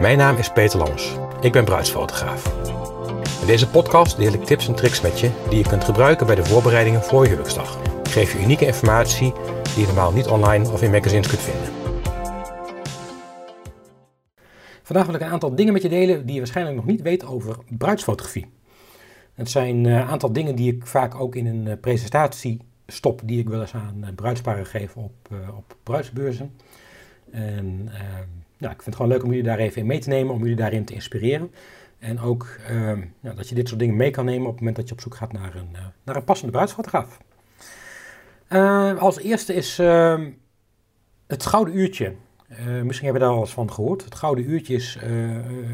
Mijn naam is Peter Lams. Ik ben bruidsfotograaf. In deze podcast deel ik tips en tricks met je die je kunt gebruiken bij de voorbereidingen voor je huwelijksdag. Ik geef je unieke informatie die je normaal niet online of in magazines kunt vinden. Vandaag wil ik een aantal dingen met je delen die je waarschijnlijk nog niet weet over bruidsfotografie. Het zijn een aantal dingen die ik vaak ook in een presentatie stop die ik wel eens aan bruidsparen geef op, op bruidsbeurzen. En ehm, ja, ik vind het gewoon leuk om jullie daar even in mee te nemen, om jullie daarin te inspireren. En ook ehm, ja, dat je dit soort dingen mee kan nemen op het moment dat je op zoek gaat naar een, uh, naar een passende bruidsfotograaf. Uh, als eerste is ehm, het gouden uurtje. Uh, misschien hebben we daar al eens van gehoord. Het gouden uurtje is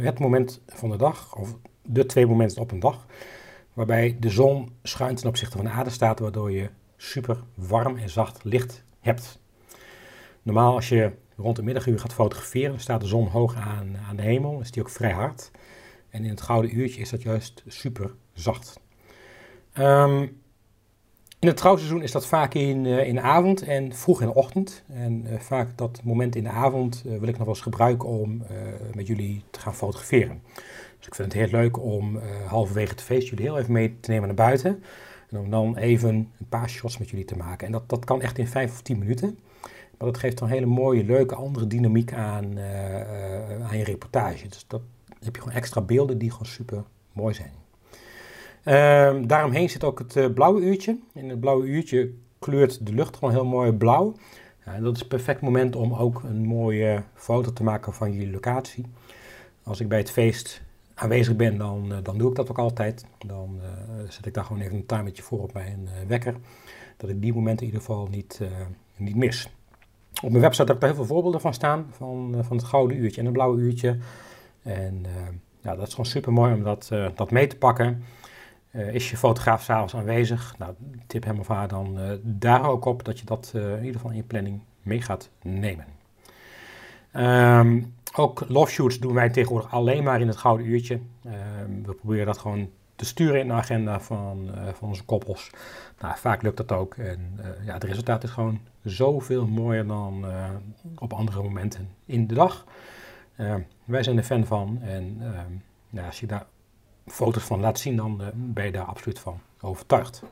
het moment van de dag, of de twee momenten op een dag, waarbij de zon schuin ten opzichte van de aarde staat, waardoor je super warm en zacht licht hebt. Normaal als je rond de middaguur gaat fotograferen, staat de zon hoog aan, aan de hemel, is die ook vrij hard. En in het gouden uurtje is dat juist super zacht. Um, in het trouwseizoen is dat vaak in, uh, in de avond en vroeg in de ochtend. En uh, vaak dat moment in de avond uh, wil ik nog wel eens gebruiken om met jullie te gaan fotograferen. Dus ik vind het heel leuk om halverwege het feest jullie heel even mee te nemen naar buiten. En om dan even een paar shots met jullie te maken. En dat, dat kan echt in vijf of tien minuten. Maar dat geeft een hele mooie, leuke, andere dynamiek aan, uh, uh, aan je reportage. Dus dat heb je gewoon extra beelden die gewoon super mooi zijn. Uh, daaromheen zit ook het uh, blauwe uurtje. In het blauwe uurtje kleurt de lucht gewoon heel mooi blauw. En dat is het perfect moment om ook een mooie foto te maken van je locatie. Als ik bij het feest aanwezig ben, dan, dan doe ik dat ook altijd. Dan zet ik daar gewoon even een timertje voor op mijn wekker. Dat ik die momenten in ieder geval niet, niet mis. Op mijn website heb ik daar heel veel voorbeelden van staan, van, uh, van het gouden uurtje en het blauwe uurtje. En uh, ja, dat is gewoon super mooi om dat, uh, dat mee te pakken. is je fotograaf s'avonds aanwezig? Nou, tip hem of haar dan daar ook op dat je dat in ieder geval in je planning mee gaat nemen. Um, ook love shoots doen wij tegenwoordig alleen maar in het gouden uurtje. Um, we proberen dat gewoon te sturen in de agenda van, van onze koppels. Nou, vaak lukt dat ook. En ja, het resultaat is gewoon zoveel mooier dan uh, op andere momenten in de dag. Uh, wij zijn er fan van en nou, als je daar foto's van laat zien, dan ben je daar absoluut van overtuigd.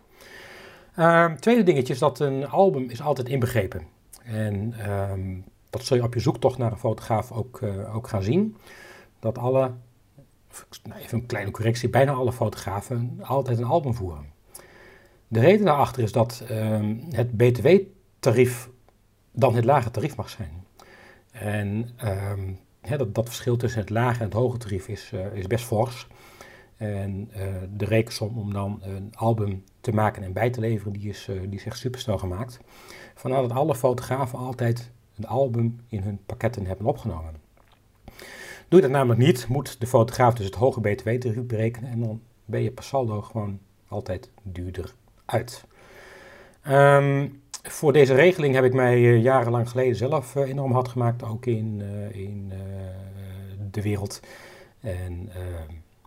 tweede dingetje is dat een album is altijd inbegrepen. En ehm, dat zul je op je zoektocht naar een fotograaf ook, ook gaan zien. Dat alle, nou even een kleine correctie, bijna alle fotografen altijd een album voeren. De reden daarachter is dat ehm, het BTW tarief dan het lage tarief mag zijn. En um, dat, dat verschil tussen het lage en het hoge tarief is, uh, is best fors. En uh, de rekensom om dan een album te maken en bij te leveren, die is, uh, die is echt gemaakt. Vandaar dat alle fotografen altijd een album in hun pakketten hebben opgenomen. Doe je dat namelijk niet, moet de fotograaf dus het hoge btw-tarief berekenen en dan ben je per saldo gewoon altijd duurder uit. Um, voor deze regeling heb ik mij uh, jarenlang geleden zelf uh, enorm hard gemaakt, ook in, uh, in de wereld. En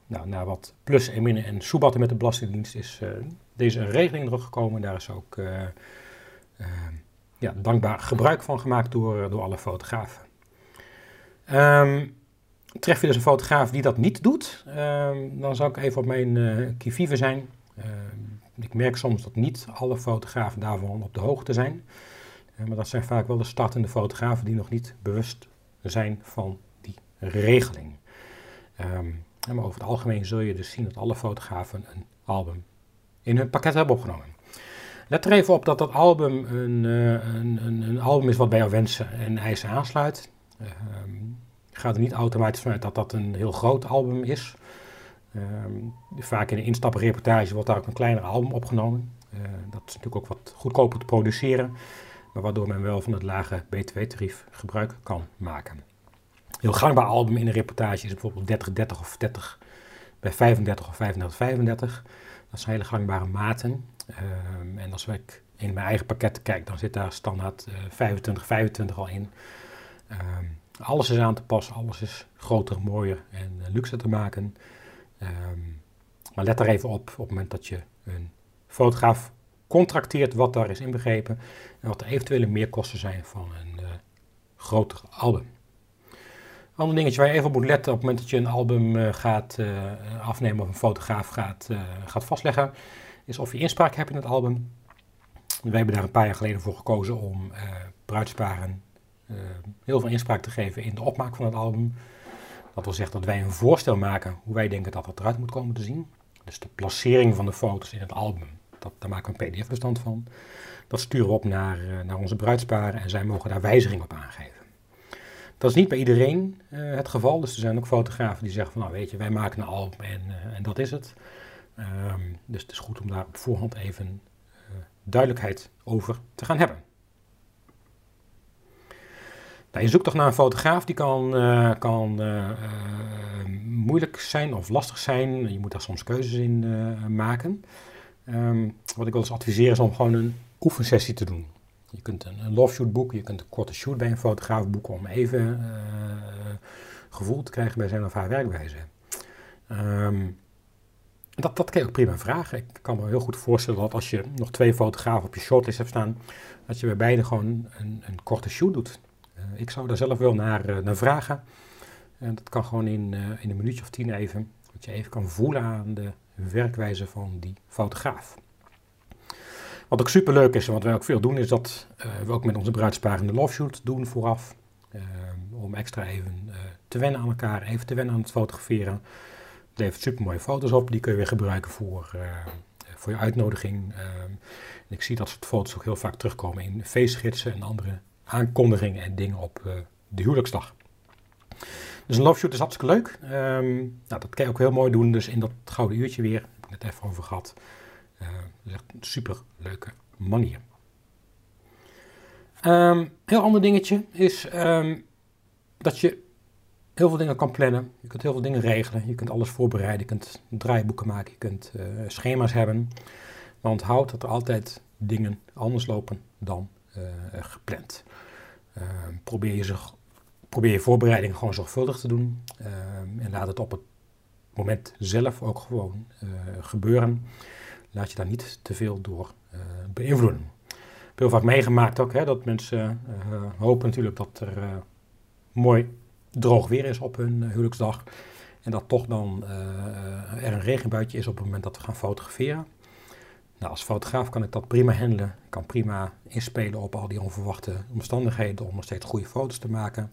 nou, na wat plus en minnen en soebatten met de Belastingdienst is deze regeling erop gekomen. Daar is ook ja, dankbaar gebruik van gemaakt door, door alle fotografen. Tref je dus een fotograaf die dat niet doet, um, dan zou ik even op mijn kivive zijn. Uh, ik merk soms dat niet alle fotografen daarvan op de hoogte zijn. maar dat zijn vaak wel de startende fotografen die nog niet bewust zijn van die regeling. Um, maar over het algemeen zul je dus zien dat alle fotografen een album in hun pakket hebben opgenomen. Let er even op dat dat album een, uh, een, een, een album is wat bij jouw wensen en eisen aansluit. Um, ga er niet automatisch vanuit dat dat een heel groot album is. Um, vaak in een instappenreportage wordt daar ook een kleiner album opgenomen. Uh, dat is natuurlijk ook wat goedkoper te produceren, maar waardoor men wel van het lage btw-tarief gebruik kan maken. Heel gangbaar album in een reportage is bijvoorbeeld 30-30 of 30 bij 35 of 35-35. Dat zijn hele gangbare maten. Um, en als ik in mijn eigen pakketten kijk, dan zit daar standaard uh, 25-25 al in. Um, alles is aan te passen, alles is groter, mooier en uh, luxe te maken. Um, maar let er even op op het moment dat je een fotograaf contracteert wat daar is inbegrepen en wat de eventuele meerkosten zijn van een uh, groter album. Ander dingetje waar je even op moet letten op het moment dat je een album gaat afnemen of een fotograaf gaat, gaat vastleggen, is of je inspraak hebt in het album. Wij hebben daar een paar jaar geleden voor gekozen om bruidsparen heel veel inspraak te geven in de opmaak van het album. Dat wil zeggen dat wij een voorstel maken hoe wij denken dat het eruit moet komen te zien. Dus de placering van de foto's in het album, dat, daar maken we een pdf-bestand van. Dat sturen we op naar, uh, naar onze bruidsparen en zij mogen daar wijzigingen op aangeven. Dat is niet bij iedereen uh, het geval. Dus er zijn ook fotografen die zeggen van nou weet je, wij maken een album en, uh, en dat is het. Um, dus het is goed om daar op voorhand even duidelijkheid over te gaan hebben. Nou, je zoekt toch naar een fotograaf die kan, uh, kan uh, moeilijk zijn of lastig zijn. Je moet daar soms keuzes in maken. Um, wat ik wel eens adviseer is om gewoon een oefensessie te doen. Je kunt een, love shoot boeken, je kunt een korte shoot bij een fotograaf boeken om even gevoel te krijgen bij zijn of haar werkwijze. Um, dat, dat kan je ook prima vragen. Ik kan me heel goed voorstellen dat als je nog twee fotografen op je shortlist hebt staan, dat je bij beide gewoon een, een korte shoot doet. Eh, ik zou daar zelf wel naar, eh, naar vragen. En dat kan gewoon in, eh, in een minuutje of tien even. Dat je even kan voelen aan de werkwijze van die fotograaf. Wat ook super leuk is en wat wij ook veel doen, is dat we ook met onze bruidsparen de love shoot doen vooraf. om extra even te wennen aan elkaar, even te wennen aan het fotograferen. Het levert super mooie foto's op, die kun je weer gebruiken voor, voor je uitnodiging. ik zie dat soort foto's ook heel vaak terugkomen in feestgidsen en andere aankondigingen en dingen op uh, de huwelijksdag. Dus een love shoot is hartstikke leuk. Um, nou, dat kan je ook heel mooi doen, dus in dat gouden uurtje weer. Heb ik net even over gehad. Is echt een super leuke manier. Um, heel ander dingetje is um, dat je heel veel dingen kan plannen. Je kunt heel veel dingen regelen. Je kunt alles voorbereiden. Je kunt draaiboeken maken. Je kunt uh, schema's hebben. Maar onthoud dat er altijd dingen anders lopen dan gepland. Ehm, probeer, je zich, probeer je voorbereiding gewoon zorgvuldig te doen. Ehm, en laat het op het moment zelf ook gewoon uh, gebeuren. Laat je daar niet te veel door beïnvloeden. Ik heb heel vaak meegemaakt ook hè, dat mensen hopen natuurlijk dat er mooi droog weer is op hun huwelijksdag. En dat toch dan er een regenbuitje is op het moment dat we gaan fotograferen. Nou, als fotograaf kan ik dat prima handelen. Ik kan prima inspelen op al die onverwachte omstandigheden om nog steeds goede foto's te maken.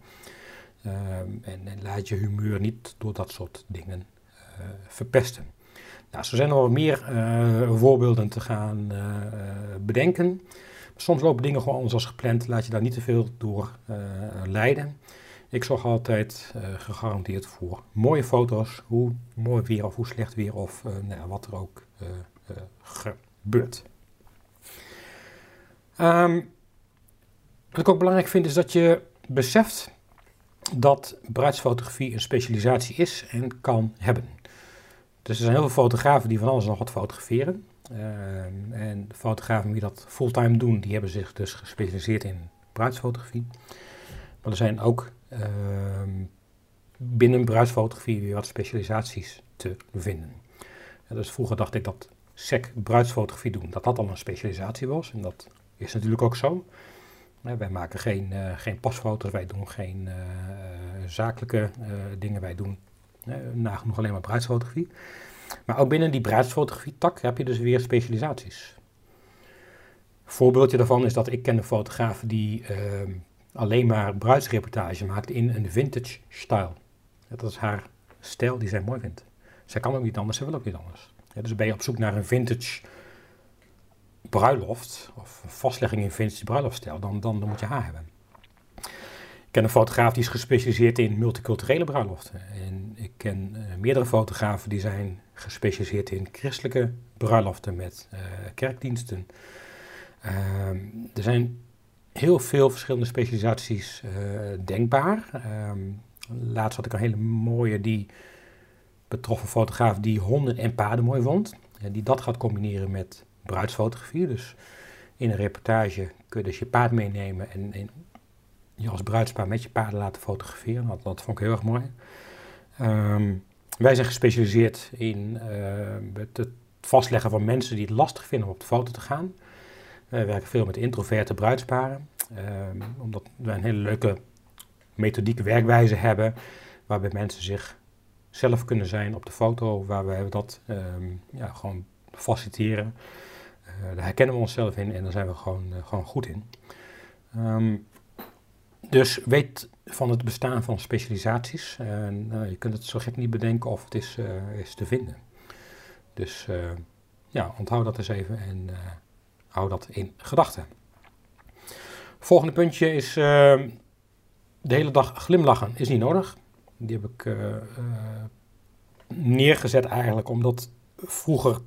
Uh, en, laat je humeur niet door dat soort dingen uh, verpesten. Nou, zo zijn er wel meer uh, voorbeelden te gaan eh, bedenken. Soms lopen dingen gewoon anders als gepland. Laat je daar niet te veel door leiden. Ik zorg altijd gegarandeerd voor mooie foto's. Hoe mooi weer of hoe slecht weer of nou, wat er ook gebeurt. Um, wat ik ook belangrijk vind is dat je beseft dat bruidsfotografie een specialisatie is en kan hebben. Dus er zijn heel veel fotografen die van alles nog wat fotograferen. Um, en fotografen die dat fulltime doen, die hebben zich dus gespecialiseerd in bruidsfotografie. Maar er zijn ook um, binnen bruidsfotografie weer wat specialisaties te vinden. dus vroeger dacht ik dat sec bruidsfotografie doen, dat dat al een specialisatie was. En dat is natuurlijk ook zo. wij maken geen, uh, geen pasfoto's, wij doen geen uh, zakelijke uh, dingen, wij doen nagenoeg alleen maar bruidsfotografie. Maar ook binnen die bruidsfotografie tak heb je dus weer specialisaties. Voorbeeldje daarvan is dat ik ken een fotograaf die alleen maar bruidsreportage maakt in een vintage style. Dat is haar stijl die zij mooi vindt. Zij kan ook niet anders, zij wil ook niet anders. Dus ben je op zoek naar een vintage bruiloft, of een vastlegging in vintage bruiloftstijl, dan, dan, dan moet je haar hebben. Ik ken een fotograaf die is gespecialiseerd in multiculturele bruiloften. En ik ken uh, meerdere fotografen die zijn gespecialiseerd in christelijke bruiloften met uh, kerkdiensten. Uh, er zijn heel veel verschillende specialisaties uh, denkbaar. Ehm, laatst had ik een hele mooie die betroffen fotograaf die honden en paarden mooi vond. En die dat gaat combineren met bruidsfotografie. Dus in een reportage kun je dus je paard meenemen en, je als bruidspaar met je paarden laten fotograferen. Dat, vond ik heel erg mooi. Um, wij zijn gespecialiseerd in uh, het vastleggen van mensen die het lastig vinden om op de foto te gaan. Wij werken veel met introverte bruidsparen. Um, omdat wij een hele leuke methodieke werkwijze hebben, waarbij mensen zich zelf kunnen zijn op de foto, waar we dat ehm, ja, gewoon faciliteren. Uh, daar herkennen we onszelf in en daar zijn we gewoon, gewoon goed in. Ehm, dus weet van het bestaan van specialisaties. En uh, je kunt het zo gek niet bedenken of het is, is te vinden. Dus ja, onthoud dat eens even en hou dat in gedachten. Volgende puntje is de hele dag glimlachen is niet nodig. Die heb ik neergezet eigenlijk omdat vroeger,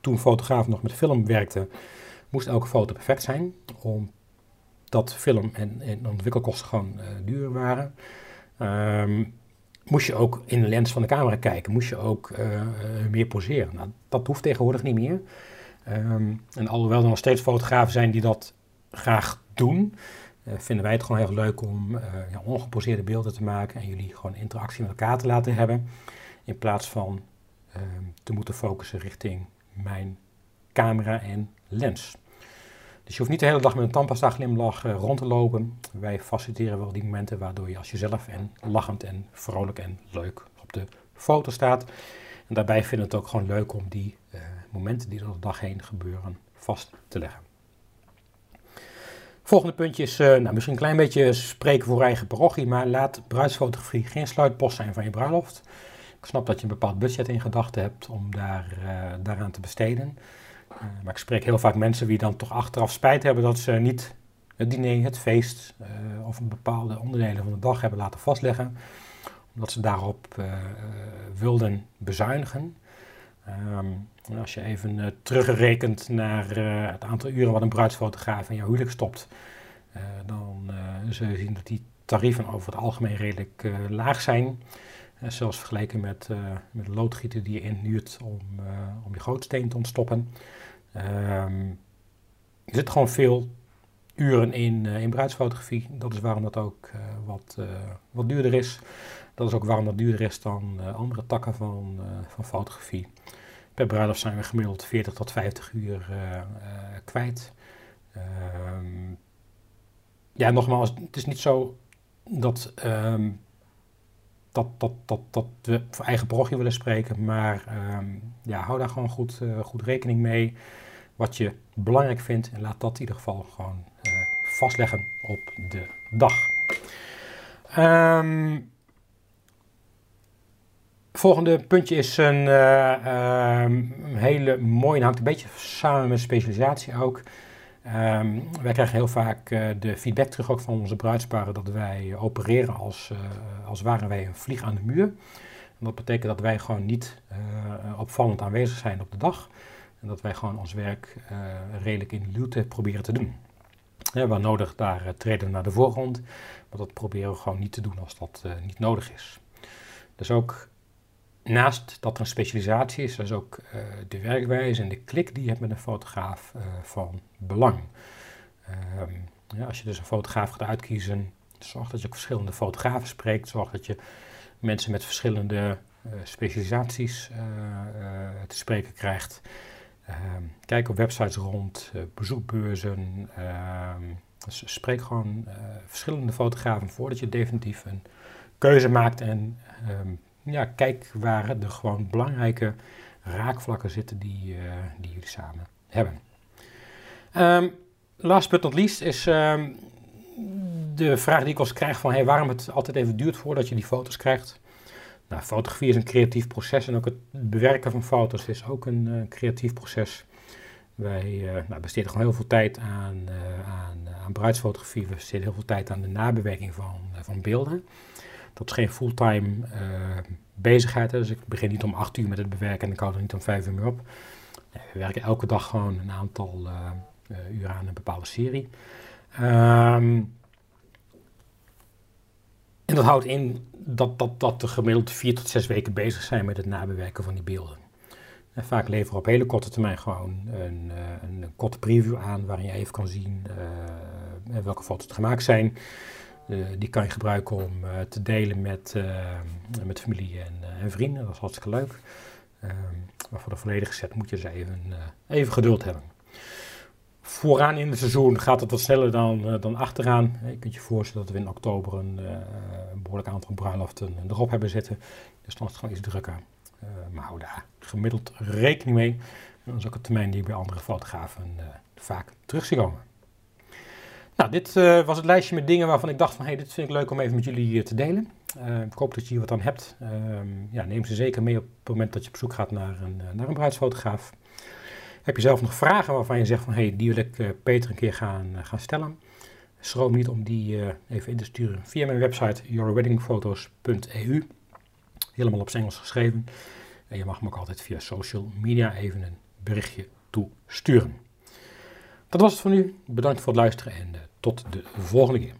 toen fotograaf nog met film werkte, moest elke foto perfect zijn. Om dat film en, en ontwikkelkosten gewoon uh, duur waren. Um, moest je ook in de lens van de camera kijken, moest je ook meer poseren. Nou, dat hoeft tegenwoordig niet meer. Um, en alhoewel er nog steeds fotografen zijn die dat graag doen, vinden wij het gewoon heel leuk om ja, ongeposeerde beelden te maken en jullie gewoon interactie met elkaar te laten hebben. In plaats van ehm, te moeten focussen richting mijn camera en lens. Dus je hoeft niet de hele dag met een tandpasta glimlach uh, rond te lopen. Wij faciliteren wel die momenten waardoor je als jezelf en lachend en vrolijk en leuk op de foto staat. En daarbij vinden we het ook gewoon leuk om die momenten die door de dag heen gebeuren vast te leggen. Volgende puntje is uh, nou, misschien een klein beetje spreken voor eigen parochie, maar laat bruidsfotografie geen sluitpost zijn van je bruiloft. Ik snap dat je een bepaald budget in gedachten hebt om daar, daaraan te besteden. Uh, maar ik spreek heel vaak mensen die dan toch achteraf spijt hebben dat ze niet het diner, het feest of een bepaalde onderdelen van de dag hebben laten vastleggen. Omdat ze daarop wilden bezuinigen. Um, als je even terugrekent naar het aantal uren wat een bruidsfotograaf in jouw huwelijk stopt, dan zul je zien dat die tarieven over het algemeen redelijk laag zijn. zelfs vergeleken met, met de loodgieter die je inhuurt om, om je gootsteen te ontstoppen. Um, er zitten gewoon veel uren in, uh, in bruidsfotografie. Dat is waarom dat ook uh, wat, uh, wat duurder is. Dat is ook waarom dat duurder is dan andere takken van, van fotografie. Per bruiloft zijn we gemiddeld 40 tot 50 uur kwijt. Um, ja, nogmaals, het is niet zo dat, um, dat, dat, dat, dat we voor eigen parochie willen spreken, maar ja, hou daar gewoon goed, goed rekening mee wat je belangrijk vindt en laat dat in ieder geval gewoon vastleggen op de dag. Um, volgende puntje is een uh, um, hele mooie, hangt een beetje samen met specialisatie ook. Um, wij krijgen heel vaak uh, de feedback terug ook van onze bruidsparen dat wij opereren als, als waren wij een vlieg aan de muur. Dat betekent dat wij gewoon niet opvallend aanwezig zijn op de dag. En dat wij gewoon ons werk redelijk in luwte proberen te doen. Ja, waar nodig, daar treden naar de voorgrond. Maar dat proberen we gewoon niet te doen als dat niet nodig is. Dus ook naast dat er een specialisatie is, is ook de werkwijze en de klik die je hebt met een fotograaf van belang. Ehm, ja, als je dus een fotograaf gaat uitkiezen, zorg dat je ook verschillende fotografen spreekt. Zorg dat je mensen met verschillende specialisaties te spreken krijgt. Ehm, kijk op websites rond, bezoekbeurzen. Uh, spreek gewoon verschillende fotografen voordat je definitief een keuze maakt. En um, ja, kijk waar de gewoon belangrijke raakvlakken zitten die, eh, die jullie samen hebben. Um, last but not least is de vraag die ik als krijg van hey, waarom het altijd even duurt voordat je die foto's krijgt. Nou, fotografie is een creatief proces en ook het bewerken van foto's is ook een uh, creatief proces. Wij uh, nou, besteden gewoon heel veel tijd aan, aan, aan bruidsfotografie. We besteden heel veel tijd aan de nabewerking van, van beelden. Dat is geen fulltime bezigheid. Hè. Dus ik begin niet om 8 uur met het bewerken en ik hou er niet om 5 uur meer op. we werken elke dag gewoon een aantal uren aan een bepaalde serie. Um, en dat houdt in dat, dat, dat de gemiddeld vier tot zes weken bezig zijn met het nabewerken van die beelden. En vaak leveren we op hele korte termijn gewoon een, een korte preview aan waarin je even kan zien welke foto's er gemaakt zijn. Uh, die kan je gebruiken om te delen met, met familie en, en, vrienden. Dat is hartstikke leuk. Ehm, maar voor de volledige set moet je dus even, even geduld hebben. vooraan in het seizoen gaat het wat sneller dan, dan achteraan. Je kunt je voorstellen dat we in oktober een, behoorlijk aantal bruiloften erop hebben zitten. Dus dan is het gewoon iets drukker. Maar hou daar gemiddeld rekening mee. En dat is ook een termijn die bij andere fotografen vaak terug komen. Nou, dit was het lijstje met dingen waarvan ik dacht van... hé, hey, dit vind ik leuk om even met jullie te delen. ik hoop dat je hier wat aan hebt. Ehm, ja, neem ze zeker mee op het moment dat je op zoek gaat naar een, naar een bruidsfotograaf. Heb je zelf nog vragen waarvan je zegt van hé, hey, die wil ik Peter een keer gaan, gaan stellen? Schroom niet om die even in te sturen via mijn website yourweddingphotos.eu. Helemaal op Engels geschreven. En je mag me ook altijd via social media even een berichtje toesturen. Dat was het voor nu. Bedankt voor het luisteren en tot de volgende keer.